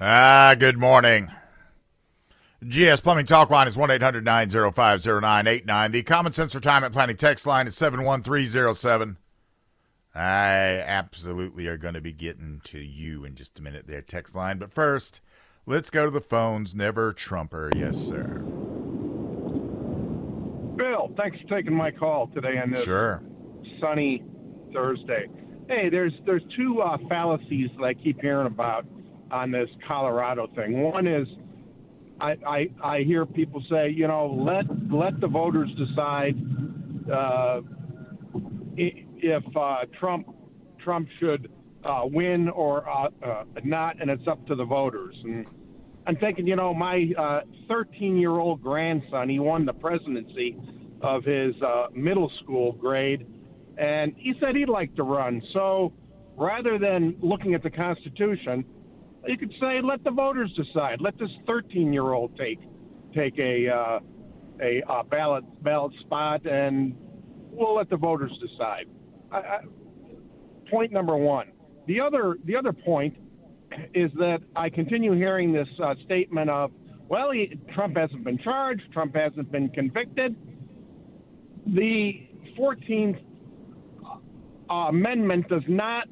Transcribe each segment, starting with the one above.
Ah, good morning. GS Plumbing Talk Line is 1 800 905 0989. The Common Sense Retirement Planning text line is 71307. I absolutely are going to be getting to you in just a minute there, text line. But first, let's go to the phones. Never Trumper. Yes, sir. Bill, thanks for taking my call today on this Sure. sunny Thursday. Hey, there's there's two uh, fallacies that I keep hearing about on this Colorado thing. One is I, I I hear people say, you know, let let the voters decide uh, if uh, Trump Trump should uh, win or uh, uh, not, and it's up to the voters. And I'm thinking, you know, my 13 year old grandson, he won the presidency of his uh, middle school grade, and he said he'd like to run. So rather than looking at the Constitution, you could say let the voters decide. Let this 13 year old take take a uh, a uh, ballot ballot spot, and we'll let the voters decide. I, I, point number one. The other the other point is that I continue hearing this uh, statement of, well, he, Trump hasn't been charged, Trump hasn't been convicted. The 14th uh, Amendment does not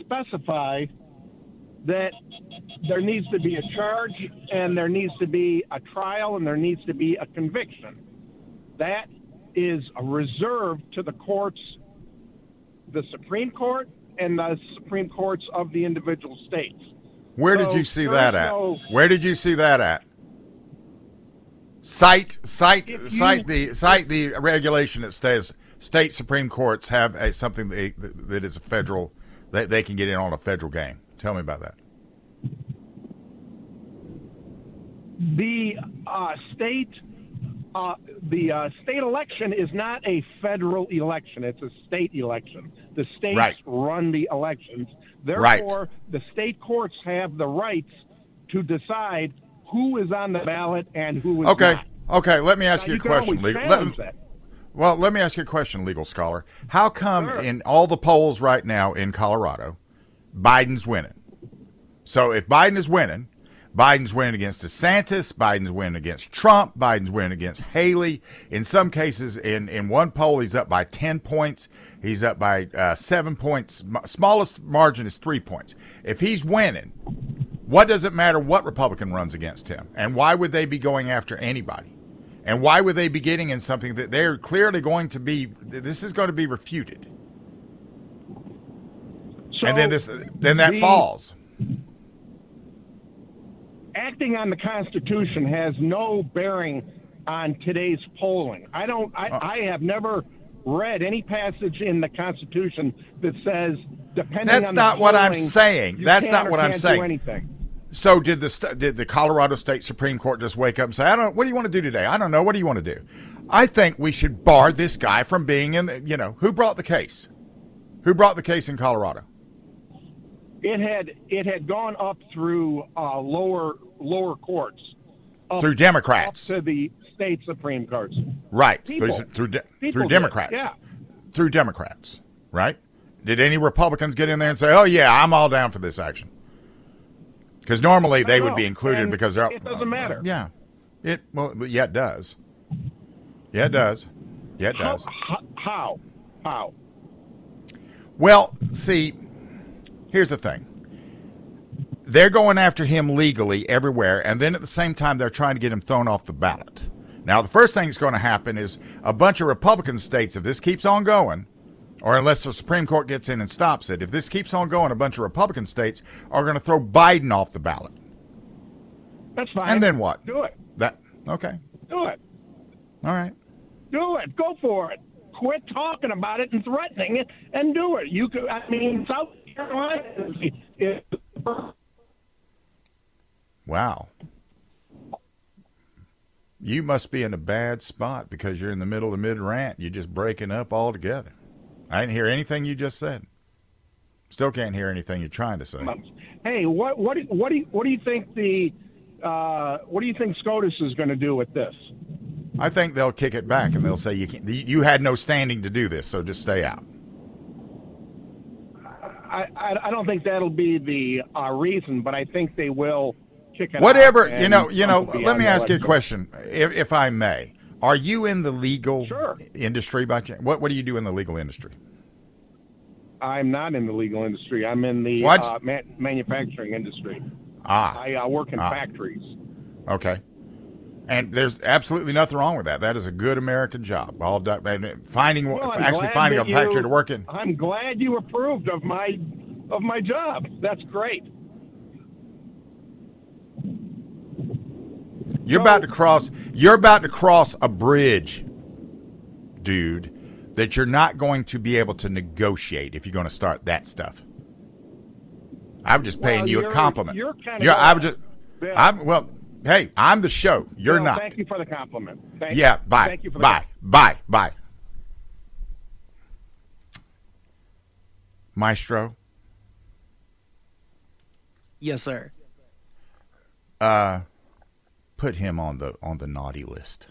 specify that there needs to be a charge and there needs to be a trial and there needs to be a conviction. That is a reserve to the courts, the Supreme Court, and the Supreme Courts of the individual states. Where did you see that at? no- Where did you see that at? Cite cite you- cite the cite the regulation that says state supreme courts have a, something they, that is a federal that they can get in on a federal game. Tell me about that. The uh, state, uh, the uh, state election is not a federal election; it's a state election. The states Right. run the elections. Right. Therefore, the state courts have the rights to decide who is on the ballot and who is Okay. not. Okay, let me ask Now, you a you can question. legal- let- well, let me ask you a question, legal scholar. How come Sure. in all the polls right now in Colorado, Biden's winning? So if Biden is winning, Biden's winning against DeSantis, Biden's winning against Trump, Biden's winning against Haley. In some cases, in, in one poll, he's up by 10 points. He's up by uh, seven points. Smallest margin is three points. If he's winning, what does it matter what Republican runs against him? And why would they be going after anybody? And why would they be getting in something that they're clearly going to be, this is going to be refuted? So and then this, then that the- falls. acting on the Constitution has no bearing on today's polling. I don't. I, Uh. I have never read any passage in the Constitution that says depending That's on the not what I'm saying. That's not what I'm saying. Anything. So did the did the Colorado State Supreme Court just wake up and say, "I don't. What do you want to do today? I don't know. What do you want to do?" I think we should bar this guy from being in. The, you know, who brought the case? Who brought the case in Colorado? It had it had gone up through uh, lower lower courts up, Through Democrats, up to the state Supreme Courts. right? People. Through through, de- through did, Democrats, yeah. through Democrats, right? Did any Republicans get in there and say, "Oh yeah, I'm all down for this action"? Because normally they would be included and because they're it doesn't matter. Yeah, it well, yeah, it does. Yeah, it does. Yeah, it does. how how how? Well, see, here's the thing. They're going after him legally everywhere, and then at the same time, they're trying to get him thrown off the ballot. Now, the first thing that's going to happen is a bunch of Republican states, if this keeps on going, or unless the Supreme Court gets in and stops it, if this keeps on going, a bunch of Republican states are going to throw Biden off the ballot. That's fine. And then what? Do it. That okay? Do it. All right. Do it. Go for it. Quit talking about it and threatening it, and do it. You could. I mean, South Carolina is, is Wow. You must be in a bad spot because you're in the middle of mid rant. You're just breaking up altogether. I didn't hear anything you just said. Still can't hear anything you're trying to say. Hey, what what do- what do you, what do you think the uh, what do you think SCOTUS is going to do with this? I think they'll kick it back and they'll say you can't, you had no standing to do this, so just stay out. I, I, I don't think that'll be the uh, reason, but I think they will it. Whatever you know, you know. Let me ask you a question, if, if I may. Are you in the legal Sure. industry by chance? What What do you do in the legal industry? I'm not in the legal industry. I'm in the uh, ma- manufacturing industry. Ah, I uh, work in Ah. factories. okay. And there's absolutely nothing wrong with that. That is a good American job. All done, and finding Well, actually finding a that factory you- to work in. I'm glad you approved of my of my job. That's great. You're about to cross. You're about to cross a bridge, dude. That you're not going to be able to negotiate if you're going to start that stuff. I'm just paying Well, you a compliment. you're kinda Yeah, I'm just. I'm well. Hey, I'm the show. You're Well, not. Thank you for the compliment. Thank Yeah. you. Bye. Thank you for the bye. Bye. Bye. Maestro, Yes, sir. uh, put him on the on the naughty list.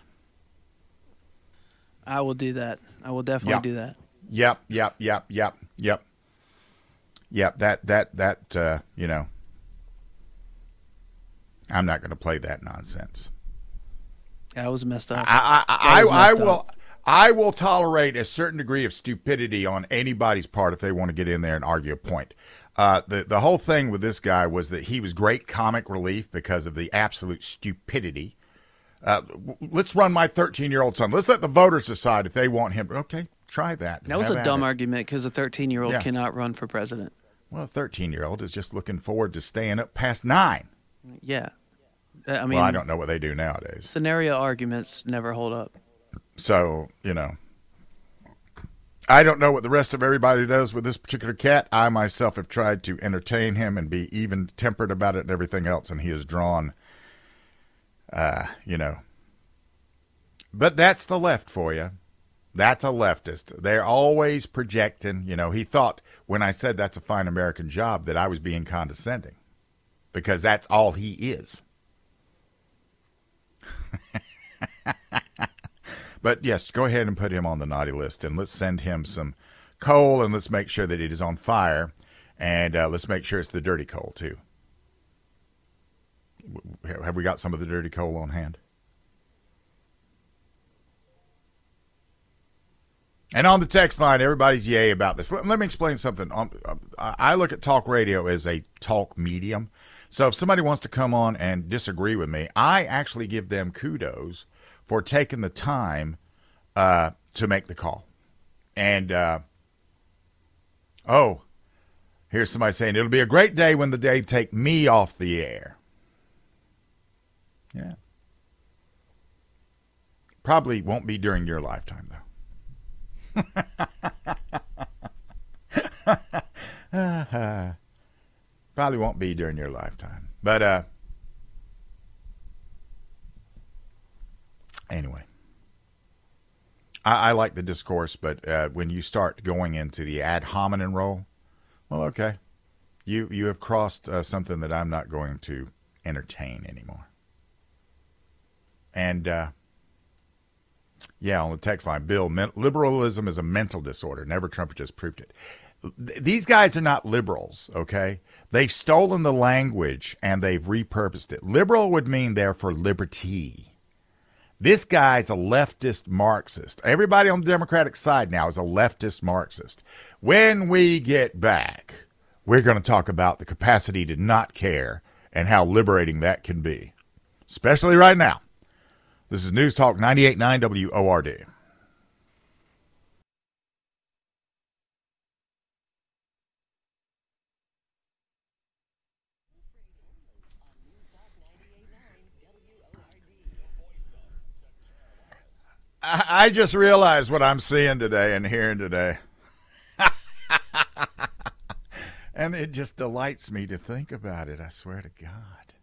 I will do that. I will definitely Yeah. do that. Yep, yep, yep, yep, yep. Yep, that that that uh, you know. I'm not going to play that nonsense. That was messed up. I I, I, I will up. I will tolerate a certain degree of stupidity on anybody's part if they want to get in there and argue a point. Uh, the the whole thing with this guy was that he was great comic relief because of the absolute stupidity. Uh, w- let's run my 13 year old son. Let's let the voters decide if they want him. Okay, try that. that was Have a dumb it. argument because a 13 year old Yeah. cannot run for president. Well, a 13 year old is just looking forward to staying up past nine. Yeah. Uh, I mean, well, I don't know what they do nowadays. scenario arguments never hold up. So, you know, I don't know what the rest of everybody does with this particular cat. I myself have tried to entertain him and be even tempered about it and everything else, and he has drawn, uh, you know. But that's the left for you. That's a leftist. They're always projecting. You know, he thought when I said that's a fine American job that I was being condescending because that's all he is. But yes, go ahead and put him on the naughty list, and let's send him some coal, and let's make sure that it is on fire, and uh, let's make sure it's the dirty coal too. Have we got some of the dirty coal on hand? And on the text line, everybody's yay about this. Let, let me explain something. Um, I I look at talk radio as a talk medium. So if somebody wants to come on and disagree with me, I actually give them kudos for taking the time uh, to make the call. And uh, oh, here's somebody saying it'll be a great day when the day take me off the air. Yeah. Probably won't be during your lifetime though. Probably won't be during your lifetime. But uh anyway. I, I like the discourse, but uh, when you start going into the ad hominem role, well, okay, you you have crossed uh, something that I'm not going to entertain anymore. And uh, yeah, on the text line, Bill, liberalism is a mental disorder. Never Trump just proved it. Th- These guys are not liberals, okay? They've stolen the language and they've repurposed it. Liberal would mean they're for liberty. This guy's a leftist Marxist. Everybody on the Democratic side now is a leftist Marxist. When we get back, we're going to talk about the capacity to not care and how liberating that can be, especially right now. This is News Talk 98.9 WORD. I just realized what I'm seeing today and hearing today. and it just delights me to think about it, I swear to God.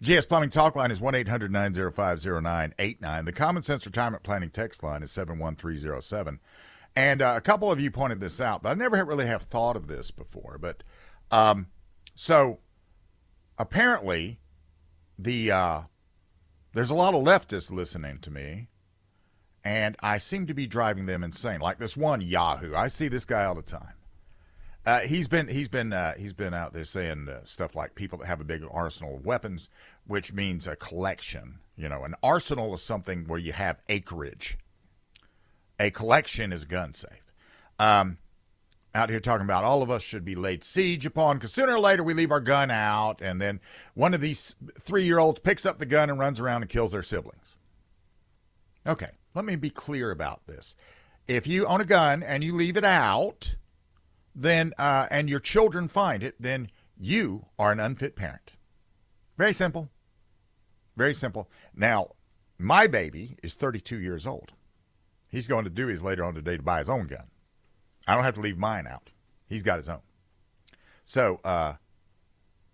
GS Plumbing Talk Line is 1 800 905 0989. The Common Sense Retirement Planning text line is 71307. And uh, a couple of you pointed this out, but I never really have thought of this before. But um, so apparently, the uh, there's a lot of leftists listening to me, and I seem to be driving them insane. Like this one Yahoo, I see this guy all the time, Uh, he's been he's been uh, he's been out there saying uh, stuff like people that have a big arsenal of weapons, which means a collection. You know, an arsenal is something where you have acreage. A collection is gun safe. Um, out here talking about all of us should be laid siege upon because sooner or later we leave our gun out, and then one of these three year olds picks up the gun and runs around and kills their siblings. Okay, let me be clear about this. If you own a gun and you leave it out, then uh, and your children find it, then you are an unfit parent. Very simple. Very simple. Now, my baby is 32 years old. He's going to do his later on today to buy his own gun. I don't have to leave mine out. He's got his own. So uh,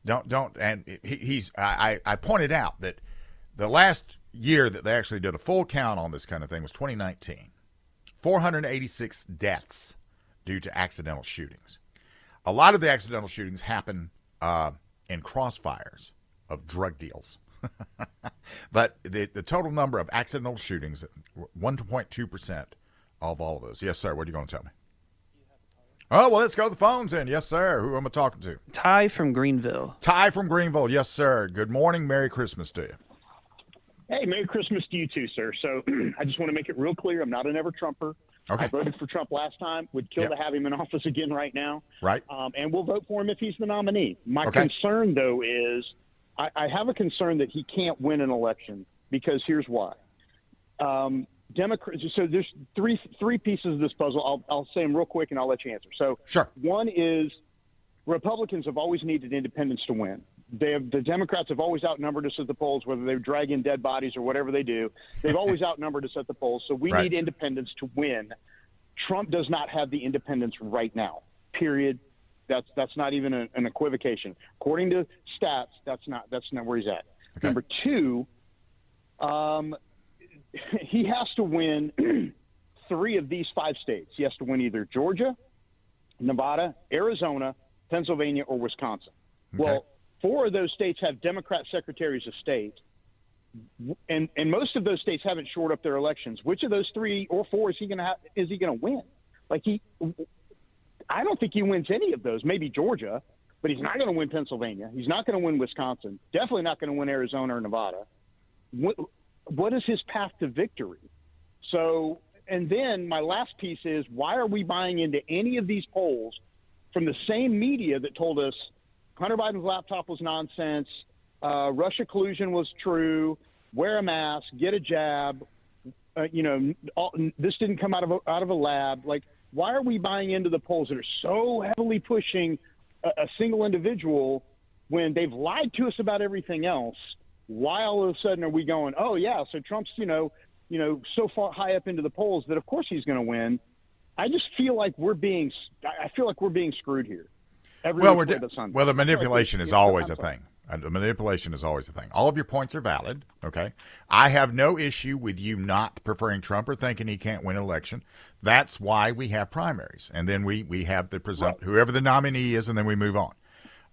don't don't and he, he's I, I pointed out that the last year that they actually did a full count on this kind of thing was 2019. 486 deaths due to accidental shootings. A lot of the accidental shootings happen uh, in crossfires of drug deals. but the, the total number of accidental shootings, 1.2% of all of those. Yes, sir. What are you going to tell me? Oh, well, let's go to the phones then. Yes, sir. Who am I talking to? Ty from Greenville. Ty from Greenville. Yes, sir. Good morning. Merry Christmas to you. Hey, Merry Christmas to you too, sir. So I just want to make it real clear I'm not an ever Trumper. Okay. I voted for Trump last time. Would kill Yep. to have him in office again right now. Right. Um, and we'll vote for him if he's the nominee. My Okay. concern, though, is I, I have a concern that he can't win an election because here's why. Um, Democrats. So there's three three pieces of this puzzle. I'll, I'll say them real quick and I'll let you answer. So Sure. one is Republicans have always needed independents to win. They have, the Democrats have always outnumbered us at the polls, whether they drag in dead bodies or whatever they do. They've always outnumbered us at the polls. So we Right. need independents to win. Trump does not have the independents right now. Period. That's that's not even a, an equivocation. According to stats, that's not that's not where he's at. Okay. Number two, um, he has to win three of these five states. He has to win either Georgia, Nevada, Arizona, Pennsylvania, or Wisconsin. Well, four of those states have Democrat secretaries of state, and and most of those states haven't shored up their elections. Which of those three or four is he going to? Is he going to win? Like he, I don't think he wins any of those. Maybe Georgia, but he's not going to win Pennsylvania. He's not going to win Wisconsin. Definitely not going to win Arizona or Nevada. What, what is his path to victory? So, and then my last piece is why are we buying into any of these polls from the same media that told us Hunter Biden's laptop was nonsense, uh, Russia collusion was true, wear a mask, get a jab, uh, you know, all, this didn't come out of a, out of a lab. Like, why are we buying into the polls that are so heavily pushing a, a single individual when they've lied to us about everything else? Why all of a sudden are we going, oh yeah, so Trump's you know, you know, so far high up into the polls that of course he's going to win. I just feel like we're being, I feel like we're being screwed here. Every Well, we're di- the well, the manipulation is always a thing. And the manipulation is always a thing. All of your points are valid. Okay, I have no issue with you not preferring Trump or thinking he can't win an election. That's why we have primaries, and then we we have the presumpt whoever the nominee is, and then we move on.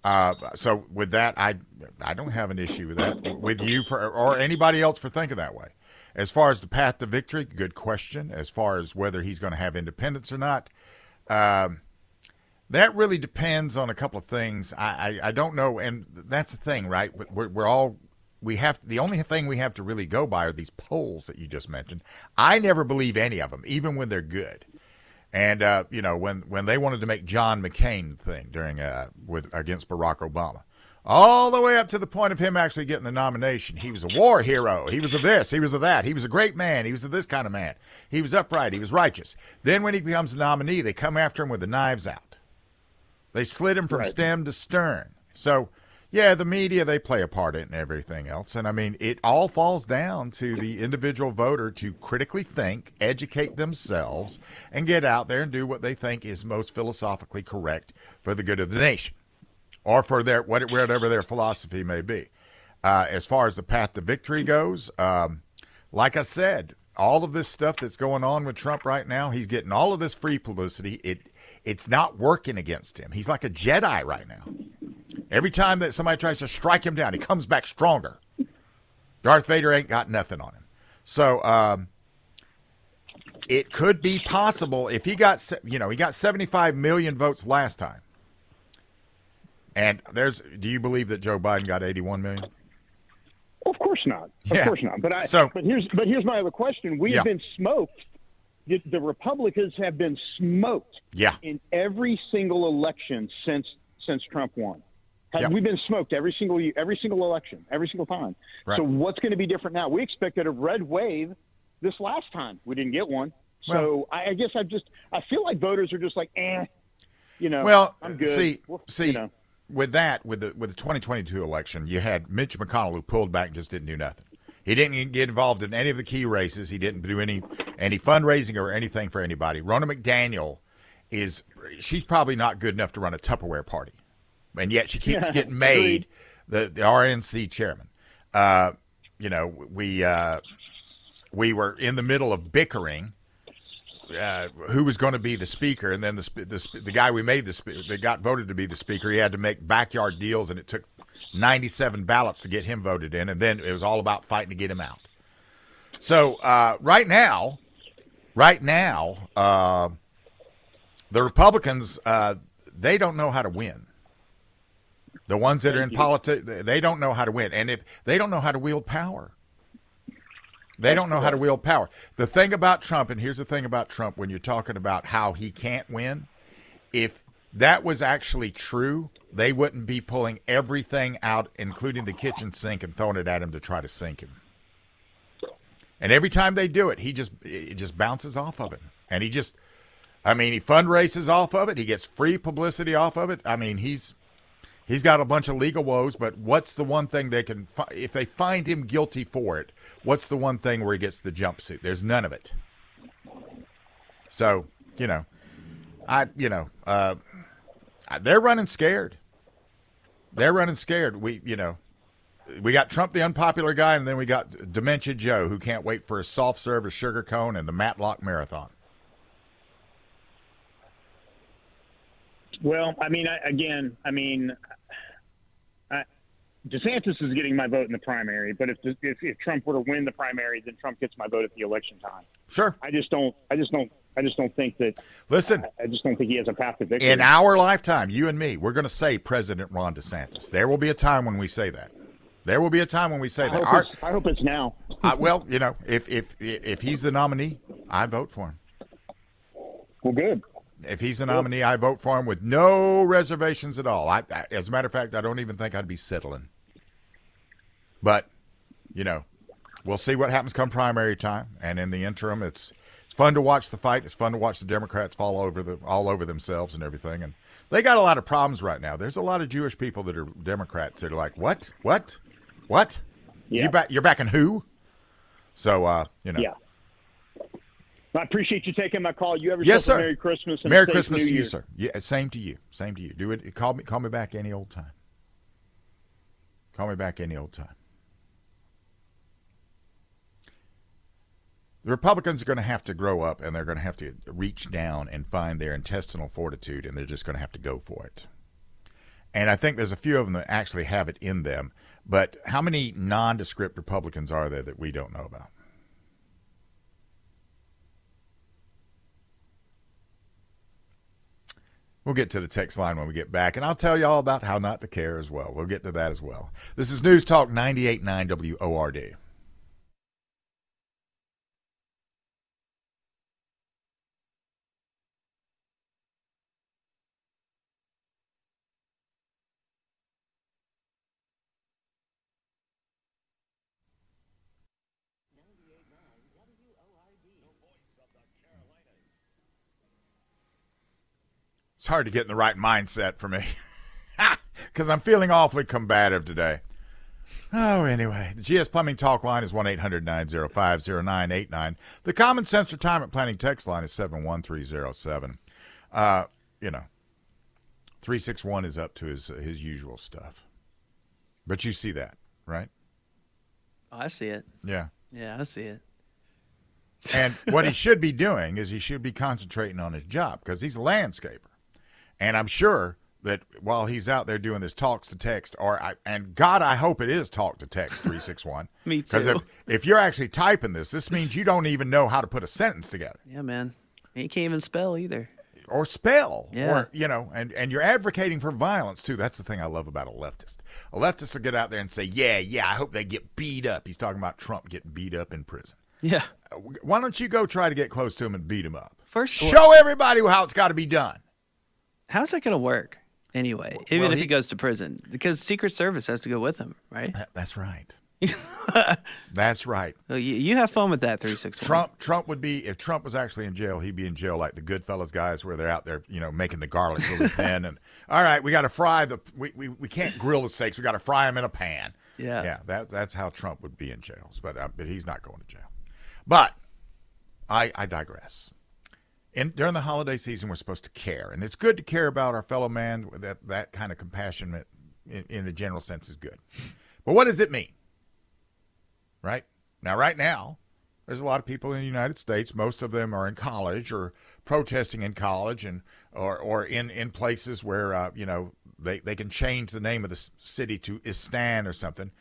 Uh, so with that, I I don't have an issue with that with you for or anybody else for thinking that way. As far as the path to victory, good question. As far as whether he's going to have independents or not, um, that really depends on a couple of things. I, I, I don't know, and that's the thing, right? We're, we're all we have the only thing we have to really go by are these polls that you just mentioned. I never believe any of them, even when they're good. And uh, you know, when when they wanted to make John McCain thing during uh, with against Barack Obama, all the way up to the point of him actually getting the nomination, he was a war hero. He was a this. He was a that. He was a great man. He was a this kind of man. He was upright. He was righteous. Then when he becomes the nominee, they come after him with the knives out. They slit him from Right. stem to stern. So, yeah, the media they play a part in everything else, and I mean it all falls down to the individual voter to critically think, educate themselves, and get out there and do what they think is most philosophically correct for the good of the nation, or for their whatever their philosophy may be. Uh, as far as the path to victory goes, um, like I said, all of this stuff that's going on with Trump right now, he's getting all of this free publicity. It it's not working against him. He's like a Jedi right now. Every time that somebody tries to strike him down, he comes back stronger. Darth Vader ain't got nothing on him. So, um, it could be possible if he got you know he got 75 million votes last time. And there's do you believe that Joe Biden got 81 million? Of course not. Of Yeah. course not. But I. So- but here's but here's my other question. We've Yeah. been smoked. The, the Republicans have been smoked Yeah. in every single election since since Trump won. Have, Yeah. We've been smoked every single year, every single election, every single time. Right. So what's going to be different now? We expected a red wave this last time. We didn't get one. So I, I guess I just I feel like voters are just like, eh, you know. Well, I'm good. see, Well, see, you know. with that, with the with the 2022 election, you had Mitch McConnell who pulled back and just didn't do nothing. He didn't get involved in any of the key races. He didn't do any any fundraising or anything for anybody. Ronna McDaniel is she's probably not good enough to run a Tupperware party, and yet she keeps Yeah, getting made the the RNC chairman. Uh, you know, we uh, we were in the middle of bickering uh, who was going to be the speaker, and then the the, the guy we made the that got voted to be the speaker, he had to make backyard deals, and it took 97 ballots to get him voted in, and then it was all about fighting to get him out. So uh, right now, right now, uh, the Republicans uh, they don't know how to win. The ones that are in politics, they don't know how to win, and if they don't know how to wield power. They don't know how to wield power. The thing about Trump, and here's the thing about Trump when you're talking about how he can't win, if that was actually true, they wouldn't be pulling everything out, including the kitchen sink, and throwing it at him to try to sink him. And every time they do it, he just it just bounces off of it, and he just, I mean, he fundraises off of it. He gets free publicity off of it. I mean, he's He's got a bunch of legal woes, but what's the one thing they can, if they find him guilty for it, what's the one thing where he gets the jumpsuit? There's none of it. So, you know, I, you know, uh, they're running scared. They're running scared. We, you know, we got Trump, the unpopular guy, and then we got Dementia Joe, who can't wait for his soft serve, his sugar cone, and the Matlock Marathon. Well, I mean, I, again, I mean, I, DeSantis is getting my vote in the primary, but if, if if Trump were to win the primary, then Trump gets my vote at the election time. Sure. I just don't. I just don't. I just don't think that. Listen, I just don't think he has a path to victory. in our lifetime, you and me, we're going to say President Ron DeSantis. There will be a time when we say that. There will be a time when we say I that. hope, Our- I hope it's now. uh, well, you know, if if if he's the nominee, I vote for him. Well, good. If he's the nominee, I vote for him with no reservations at all. I, I, as a matter of fact, I don't even think I'd be settling. But, you know, we'll see what happens come primary time, and in the interim, it's fun to watch the fight. It's fun to watch the Democrats fall over the all over themselves and everything. And they got a lot of problems right now. There's a lot of Jewish people that are Democrats that are like, what, what, what? Yeah. You back? You're backing who? So, uh, you know, Yeah. I appreciate you taking my call. You have Yes, sir. Merry Christmas and Merry Christmas New to you, Year. sir. Yeah, same to you. Same to you. Do it. Call me. Call me back any old time. Call me back any old time. The Republicans are going to have to grow up, and they're going to have to reach down and find their intestinal fortitude, and they're just going to have to go for it. And I think there's a few of them that actually have it in them. But how many nondescript Republicans are there that we don't know about? We'll get to the text line when we get back, and I'll tell you all about how not to care as well. We'll get to that as well. This is News Talk 98.9 WORD. It's hard to get in the right mindset for me because I'm feeling awfully combative today. Oh, anyway, the GS Plumbing Talk line is 1 800 905 0989. The Common Sense Retirement Planning text line is 71307. Uh, you know, 361 is up to his, his usual stuff. But you see that, right? Oh, I see it. Yeah. Yeah, I see it. And what he should be doing is he should be concentrating on his job because he's a landscaper. And I'm sure that while he's out there doing this talks to text, or I, and God, I hope it is talk to text three six one. Me Because too. if if you're actually typing this, this means you don't even know how to put a sentence together Yeah, man. He can't even spell either. or spell, Yeah. or you know, and and you're advocating for violence too. That's the thing I love about a leftist. A leftist will get out there and say, "Yeah, yeah, I hope they get beat up." He's talking about Trump getting beat up in prison. Yeah. Uh, Why don't you go try to get close to him and beat him up? First, Show everybody how it's got to be done. How's that going to work anyway? Even well, if he- he goes to prison, because Secret Service has to go with him, right? That- That's right. That's right. So you, you have fun with that three six. Trump Trump would be if Trump was actually in jail, he'd be in jail like the Goodfellas guys where they're out there, you know, making the garlic really thin and all right, we got to fry the we, we, we can't grill the steaks, we got to fry them in a pan. Yeah. Yeah, that that's how Trump would be in jails, but uh, but he's not going to jail. But I I digress. In, during the holiday season, we're supposed to care, and it's good to care about our fellow man. That that kind of compassion, in, in general sense, is good. But what does it mean? right? Now, right now, there's a lot of people in the United States. Most of them are in college or protesting in college, and or or in in places where uh, you know they they can change the name of the city to Istan or something,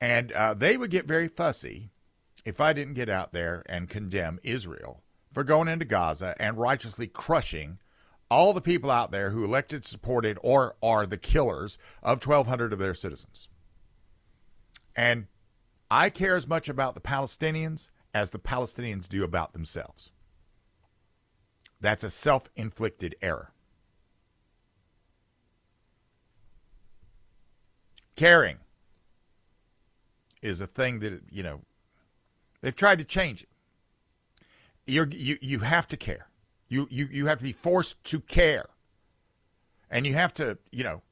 and uh, they would get very fussy if I didn't get out there and condemn Israel for going into Gaza and righteously crushing all the people out there who elected, supported, or are the killers of 1,200 of their citizens. And I care as much about the Palestinians as the Palestinians do about themselves. That's a self inflicted error. Caring is a thing that, you know, they've tried to change it. You're, you, you have to care. You, you, you have to be forced to care. And you have to, you know,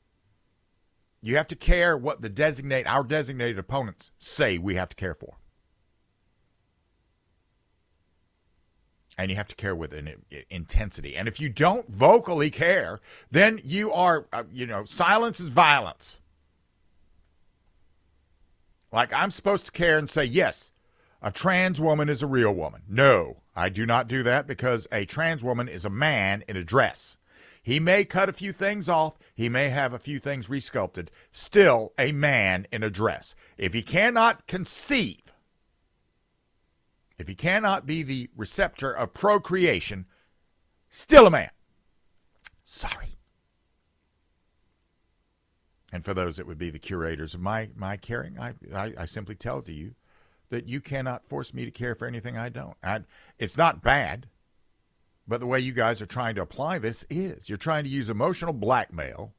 you have to care what the designate our designated opponents say we have to care for. And you have to care with an intensity. And if you don't vocally care, then you are, uh, you know, silence is violence. Like I'm supposed to care and say, yes, a trans woman is a real woman. No, I do not do that because a trans woman is a man in a dress. He may cut a few things off, he may have a few things resculpted, still a man in a dress. If he cannot conceive, if he cannot be the receptor of procreation, still a man. Sorry. And for those that would be the curators of my, my caring, I, I, I simply tell to you that you cannot force me to care for anything I don't. It's not bad, but the way you guys are trying to apply this is you're trying to use emotional blackmail.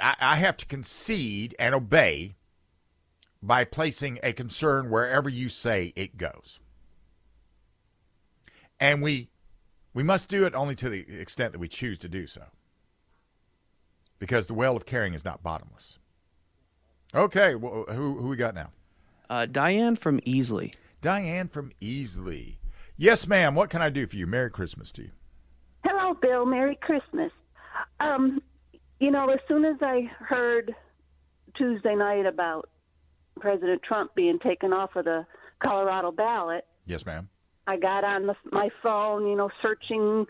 I, I have to concede and obey by placing a concern wherever you say it goes. And we we must do it only to the extent that we choose to do so. Because the well of caring is not bottomless. Okay, well, who who we got now? Uh, Diane from Easley. Diane from Easley. Yes, ma'am. What can I do for you? Merry Christmas to you. Hello, Bill. Merry Christmas. Um, you know, as soon as I heard Tuesday night about President Trump being taken off of the Colorado ballot, Yes, ma'am. I got on the, my phone, you know, searching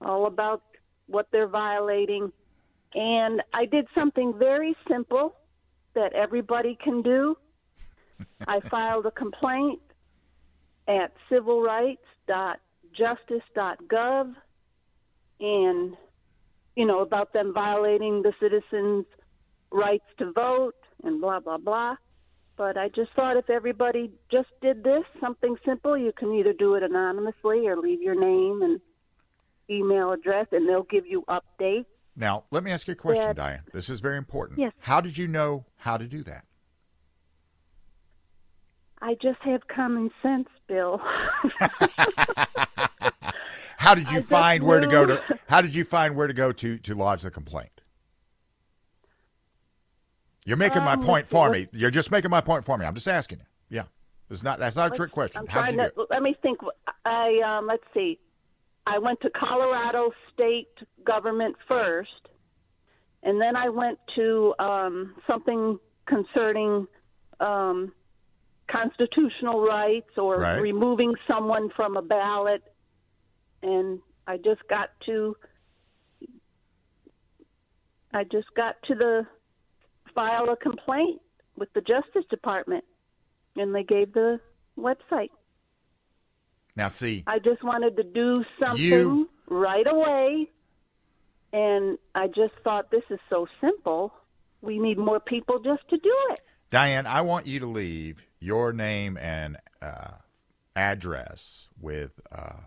all about what they're violating. And I did something very simple that everybody can do. I filed a complaint at civilrights.justice.gov and you know about them violating the citizens' rights to vote and blah blah blah. But I just thought if everybody just did this, something simple, you can either do it anonymously or leave your name and email address, and they'll give you updates. Now, let me ask you a question, Dad. Diane. This is very important. Yes. How did you know how to do that? I just have common sense, Bill. How did you I find where to go to? How did you find where to go to to lodge the complaint? You're making my Um, point for me. You're just making my point for me. I'm just asking you. Yeah, it's not. That's not a trick question. I'm How did trying you to let me think. I um, let's see. I went to Colorado state government first, and then I went to um, something concerning um, constitutional rights or Right. removing someone from a ballot, and I just got to I just got to the file a complaint with the Justice Department, and they gave the website. Now, see, I just wanted to do something You- right away, and I just thought this is so simple. We need more people just to do it. Diane, I want you to leave your name and uh, address with uh,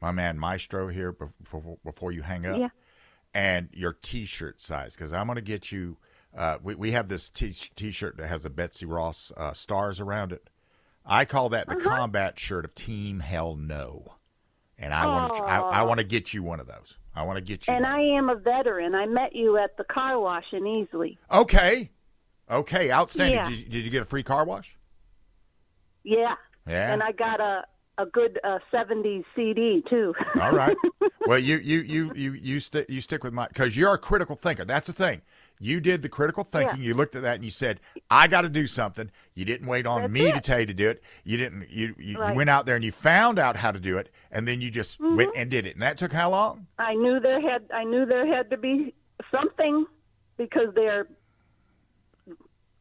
my man Maestro here before, before you hang up, Yeah. and your T-shirt size because I'm going to get you. Uh, we we have this t- T-shirt that has the Betsy Ross uh, stars around it. I call that Uh-huh. the combat shirt of Team Hell No, and I want to I, I want to get you one of those. I want to get you. And one. I am a veteran. I met you at the car wash in Easley. okay, okay, outstanding. Yeah. Did, you, did you get a free car wash? Yeah. Yeah. And I got a a good uh, 70s CD too. All right. Well, you you you you you stick you stick with my because you're a critical thinker. That's the thing. You did the critical thinking. Yeah. You looked at that and you said, "I got to do something." You didn't wait on That's me to tell you to do it. You didn't. You you, you went out there and you found out how to do it, and then you just Mm-hmm. went and did it. And that took how long? I knew there had I knew there had to be something because they're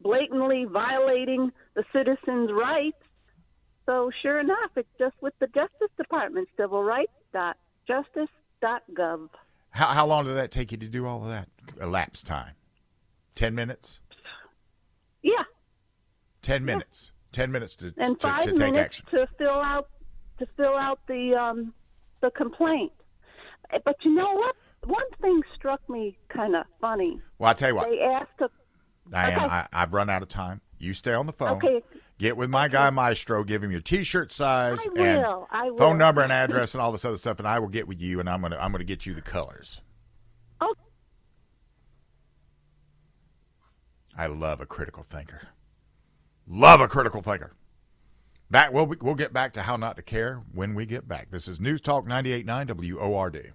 blatantly violating the citizens' rights. So sure enough, it's just with the Justice Department, civil rights dot justice dot gov. How how long did that take you to do all of that? Elapsed time. Ten minutes. Yeah, Ten minutes. Ten minutes to and to, five to take minutes action. to fill out to fill out the um, the complaint. Eh, But you know what? One thing struck me kind of funny. Well, I'll tell you what. They asked a Diane, Okay. I, I've run out of time. You stay on the phone. Okay. Get with my guy Maestro. Give him your T-shirt size I and will, I will. phone number and address and all this other stuff, and I will get with you, and I'm gonna I'm gonna get you the colors. Oh. I love a critical thinker. Love a critical thinker. Back we'll we'll get back to how not to care when we get back. This is News Talk 98.9 WORD.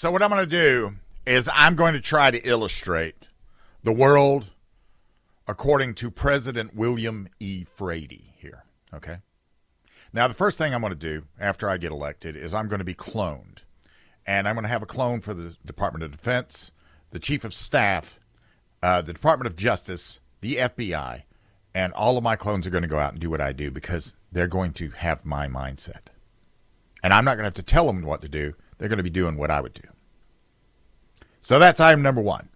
So what I'm going to do is I'm going to try to illustrate the world according to President William E. Frady here. Okay. Now the first thing I'm going to do after I get elected is I'm going to be cloned, and I'm going to have a clone for the Department of Defense, the Chief of Staff, uh, the Department of Justice, the FBI, and all of my clones are going to go out and do what I do because they're going to have my mindset. And I'm not going to have to tell them what to do. They're going to be doing what I would do. So that's item number one.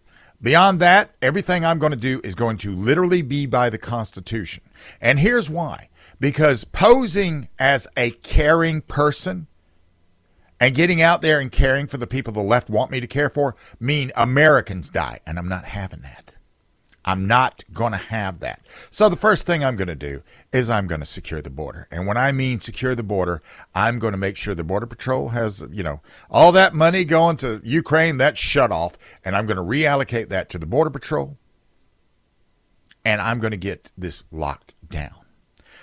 Beyond that, everything I'm going to do is going to literally be by the Constitution. And here's why because posing as a caring person and getting out there and caring for the people the left want me to care for mean Americans die. And I'm not having that. I'm not going to have that. So the first thing I'm going to do is I'm going to secure the border. And when I mean secure the border, I'm going to make sure the border patrol has, you know, all that money going to Ukraine, that's shut off, and I'm going to reallocate that to the border patrol. And I'm going to get this locked down.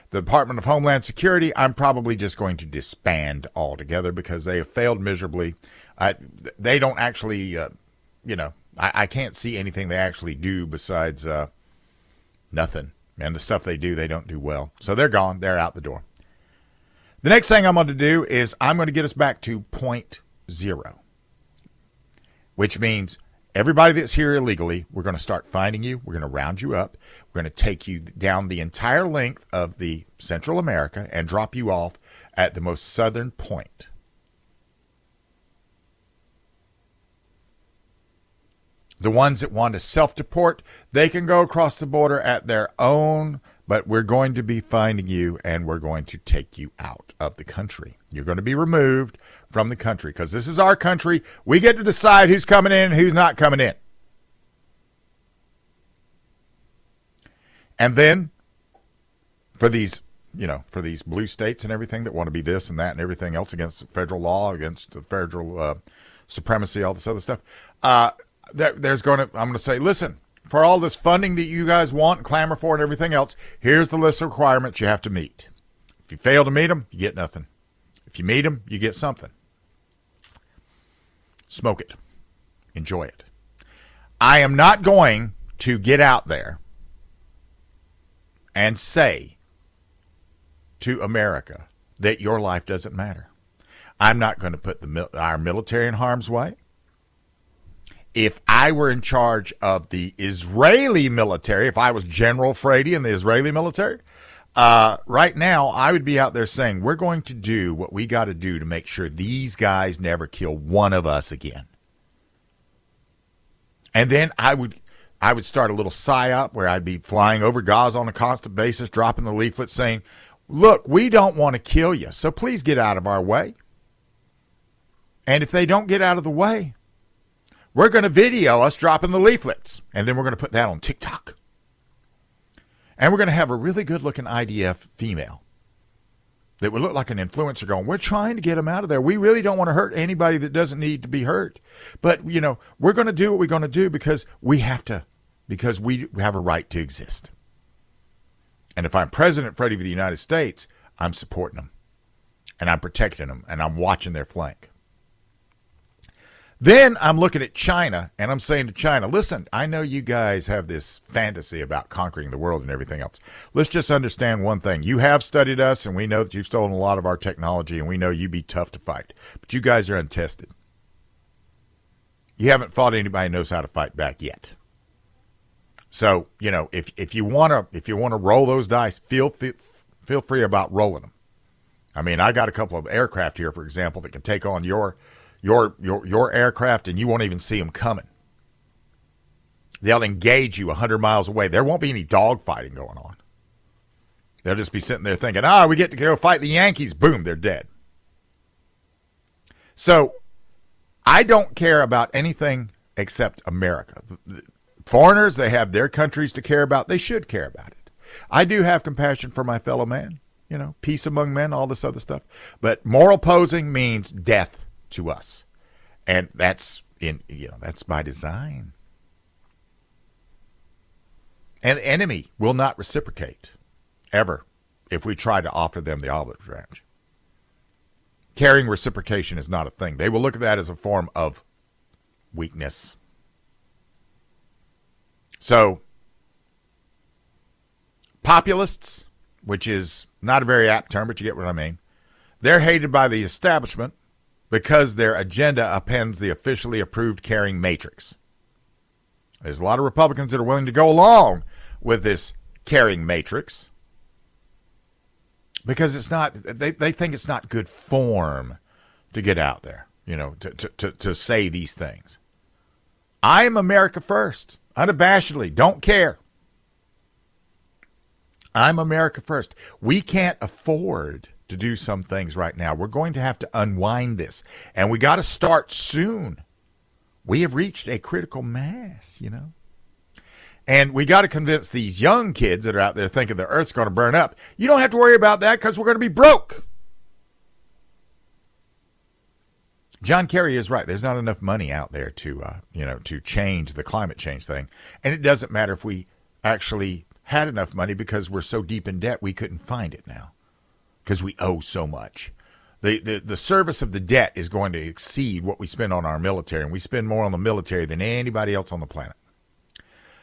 The Department of Homeland Security, I'm probably just going to disband altogether because they have failed miserably. I, they don't actually, uh, you know, I, I can't see anything they actually do besides uh, nothing. And the stuff they do, they don't do well. So they're gone. They're out the door. The next thing I'm going to do is I'm going to get us back to point zero, which means everybody that's here illegally, we're going to start finding you. We're going to round you up. We're going to take you down the entire length of the Central America and drop you off at the most southern point. The ones that want to self deport, they can go across the border at their own, but we're going to be finding you and we're going to take you out of the country. You're going to be removed from the country because this is our country. We get to decide who's coming in and who's not coming in. And then for these, you know, for these blue states and everything that want to be this and that and everything else against federal law, against the federal uh, supremacy, all this other stuff, uh, there's going to, I'm going to say, listen, for all this funding that you guys want clamor for and everything else, here's the list of requirements you have to meet If you fail to meet them, you get nothing. If you meet them, you get something. Smoke it. Enjoy it. I am not going to get out there and say to America that your life doesn't matter. I'm not going to put the, our military in harm's way. If I were in charge of the Israeli military, if I was General Frady in the Israeli military, uh, right now I would be out there saying, we're going to do what we got to do to make sure these guys never kill one of us again. And then I would I would start a little psyop where I'd be flying over Gaza on a constant basis, dropping the leaflets saying, Look, we don't want to kill you, so please get out of our way. And if they don't get out of the way, we're going to video us dropping the leaflets, and then we're going to put that on TikTok. And we're going to have a really good looking IDF female that would look like an influencer going, We're trying to get them out of there. We really don't want to hurt anybody that doesn't need to be hurt. But, you know, we're going to do what we're going to do because we have to, because we have a right to exist. And if I'm President Frady of the United States, I'm supporting them and I'm protecting them and I'm watching their flank. Then I'm looking at China and I'm saying to China, listen, I know you guys have this fantasy about conquering the world and everything else. Let's just understand one thing. You have studied us and we know that you've stolen a lot of our technology and we know you'd be tough to fight. But you guys are untested. You haven't fought anybody who knows how to fight back yet. So, you know, if if you want to if you want to roll those dice, feel, feel feel free about rolling them. I mean, I got a couple of aircraft here, for example, that can take on your your your your aircraft and you won't even see them coming. They'll engage you 100 miles away. There won't be any dogfighting going on. They'll just be sitting there thinking, "Ah, we get to go fight the Yankees." Boom, they're dead. So, I don't care about anything except America. Foreigners, they have their countries to care about. They should care about it. I do have compassion for my fellow man, you know, peace among men, all this other stuff. But moral posing means death to us. And that's in you know, that's by design. And the enemy will not reciprocate ever if we try to offer them the olive branch. Caring reciprocation is not a thing. They will look at that as a form of weakness. So, populists, which is not a very apt term, but you get what I mean, they're hated by the establishment because their agenda appends the officially approved caring matrix. There's a lot of Republicans that are willing to go along with this caring matrix because it's not they, they think it's not good form to get out there, you know, to, to, to, to say these things. I am America first, unabashedly, don't care. I'm America first. We can't afford to do some things right now. We're going to have to unwind this, and we got to start soon. We have reached a critical mass, you know. And we got to convince these young kids that are out there thinking the earth's going to burn up. You don't have to worry about that because we're going to be broke. John Kerry is right. There's not enough money out there to, uh, you know, to change the climate change thing, and it doesn't matter if we actually had enough money because we're so deep in debt we couldn't find it now because we owe so much. The, the, the service of the debt is going to exceed what we spend on our military, and we spend more on the military than anybody else on the planet.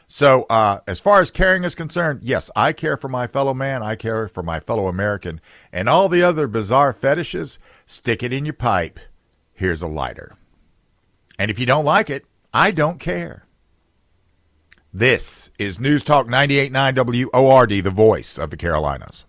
So, uh, as far as caring is concerned, yes, I care for my fellow man, I care for my fellow American, and all the other bizarre fetishes, stick it in your pipe. Here's a lighter. And if you don't like it, I don't care. This is News Talk 98.9 WORD, the voice of the Carolinas.